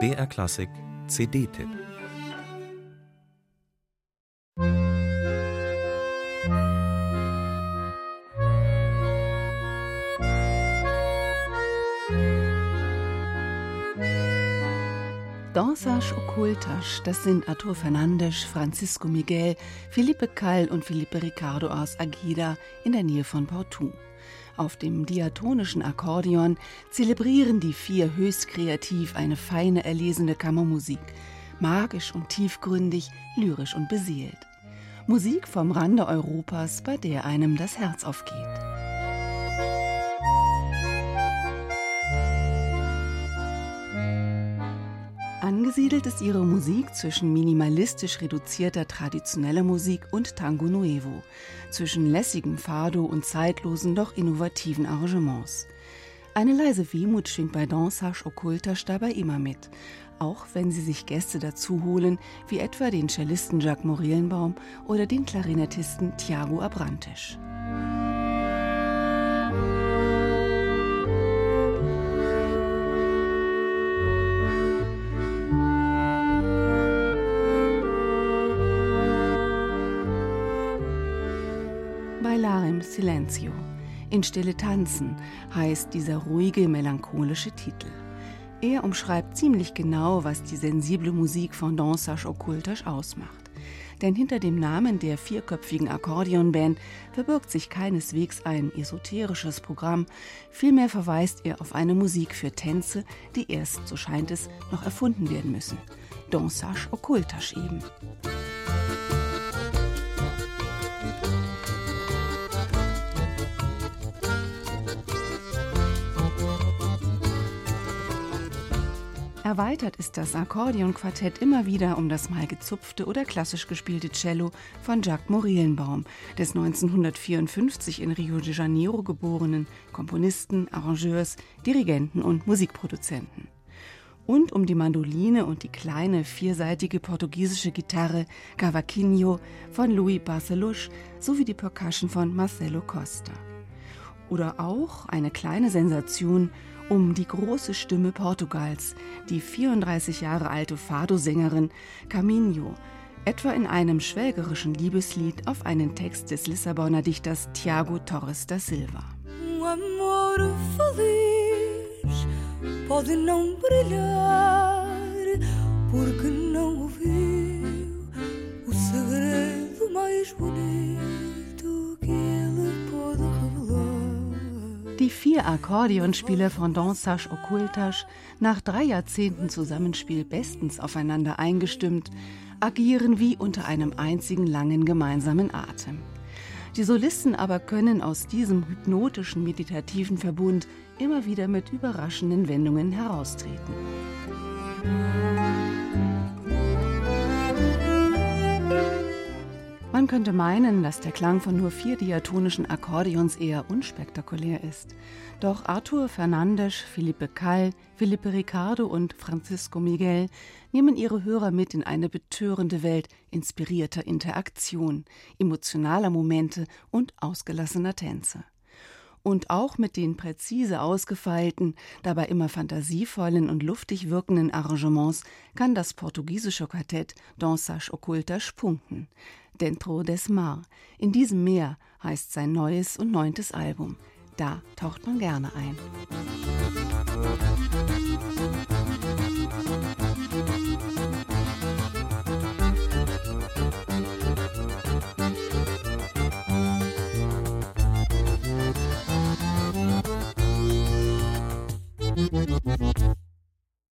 BR Klassik CD-Tipp Dansage Occultage, das sind Artur Fernandes, Francisco Miguel, Felipe Kall und Felipe Ricardo aus Agida in der Nähe von Porto. Auf dem diatonischen Akkordeon zelebrieren die vier höchst kreativ eine feine erlesene Kammermusik, magisch und tiefgründig, lyrisch und beseelt. Musik vom Rande Europas, bei der einem das Herz aufgeht. Angesiedelt ist ihre Musik zwischen minimalistisch reduzierter traditioneller Musik und Tango Nuevo, zwischen lässigem Fado und zeitlosen, doch innovativen Arrangements. Eine leise Wehmut schwingt bei Dansage Occultage dabei immer mit, auch wenn sie sich Gäste dazu holen, wie etwa den Cellisten Jacques Morellenbaum oder den Klarinettisten Thiago Abrantes. Bailar Silencio. In Stille tanzen heißt dieser ruhige, melancholische Titel. Er umschreibt ziemlich genau, was die sensible Musik von Dansage Occultage ausmacht. Denn hinter dem Namen der vierköpfigen Akkordeonband verbirgt sich keineswegs ein esoterisches Programm, vielmehr verweist er auf eine Musik für Tänze, die erst, so scheint es, noch erfunden werden müssen. Dansage Occultage eben. Erweitert ist das Akkordeonquartett immer wieder um das mal gezupfte oder klassisch gespielte Cello von Jacques Morellenbaum, des 1954 in Rio de Janeiro geborenen Komponisten, Arrangeurs, Dirigenten und Musikproduzenten. Und um die Mandoline und die kleine vierseitige portugiesische Gitarre Cavaquinho von Louis Barcelos sowie die Percussion von Marcelo Costa. Oder auch eine kleine Sensation um die große Stimme Portugals, die 34 Jahre alte Fado-Sängerin Caminho, etwa in einem schwelgerischen Liebeslied auf einen Text des Lissabonner Dichters Tiago Torres da Silva. Um amor feliz pode não brilhar porque não ouviu o segredo mais bonito Die vier Akkordeonspieler von Dansage Occultage, nach drei Jahrzehnten Zusammenspiel bestens aufeinander eingestimmt, agieren wie unter einem einzigen langen gemeinsamen Atem. Die Solisten aber können aus diesem hypnotischen meditativen Verbund immer wieder mit überraschenden Wendungen heraustreten. Man könnte meinen, dass der Klang von nur vier diatonischen Akkordeons eher unspektakulär ist. Doch Arthur Fernandes, Felipe Kall, Felipe Ricardo und Francisco Miguel nehmen ihre Hörer mit in eine betörende Welt inspirierter Interaktion, emotionaler Momente und ausgelassener Tänze. Und auch mit den präzise ausgefeilten, dabei immer fantasievollen und luftig wirkenden Arrangements kann das portugiesische Quartett Dansage Occultas punkten. Dentro des Mar. In diesem Meer heißt sein neues und neuntes Album. Da taucht man gerne ein.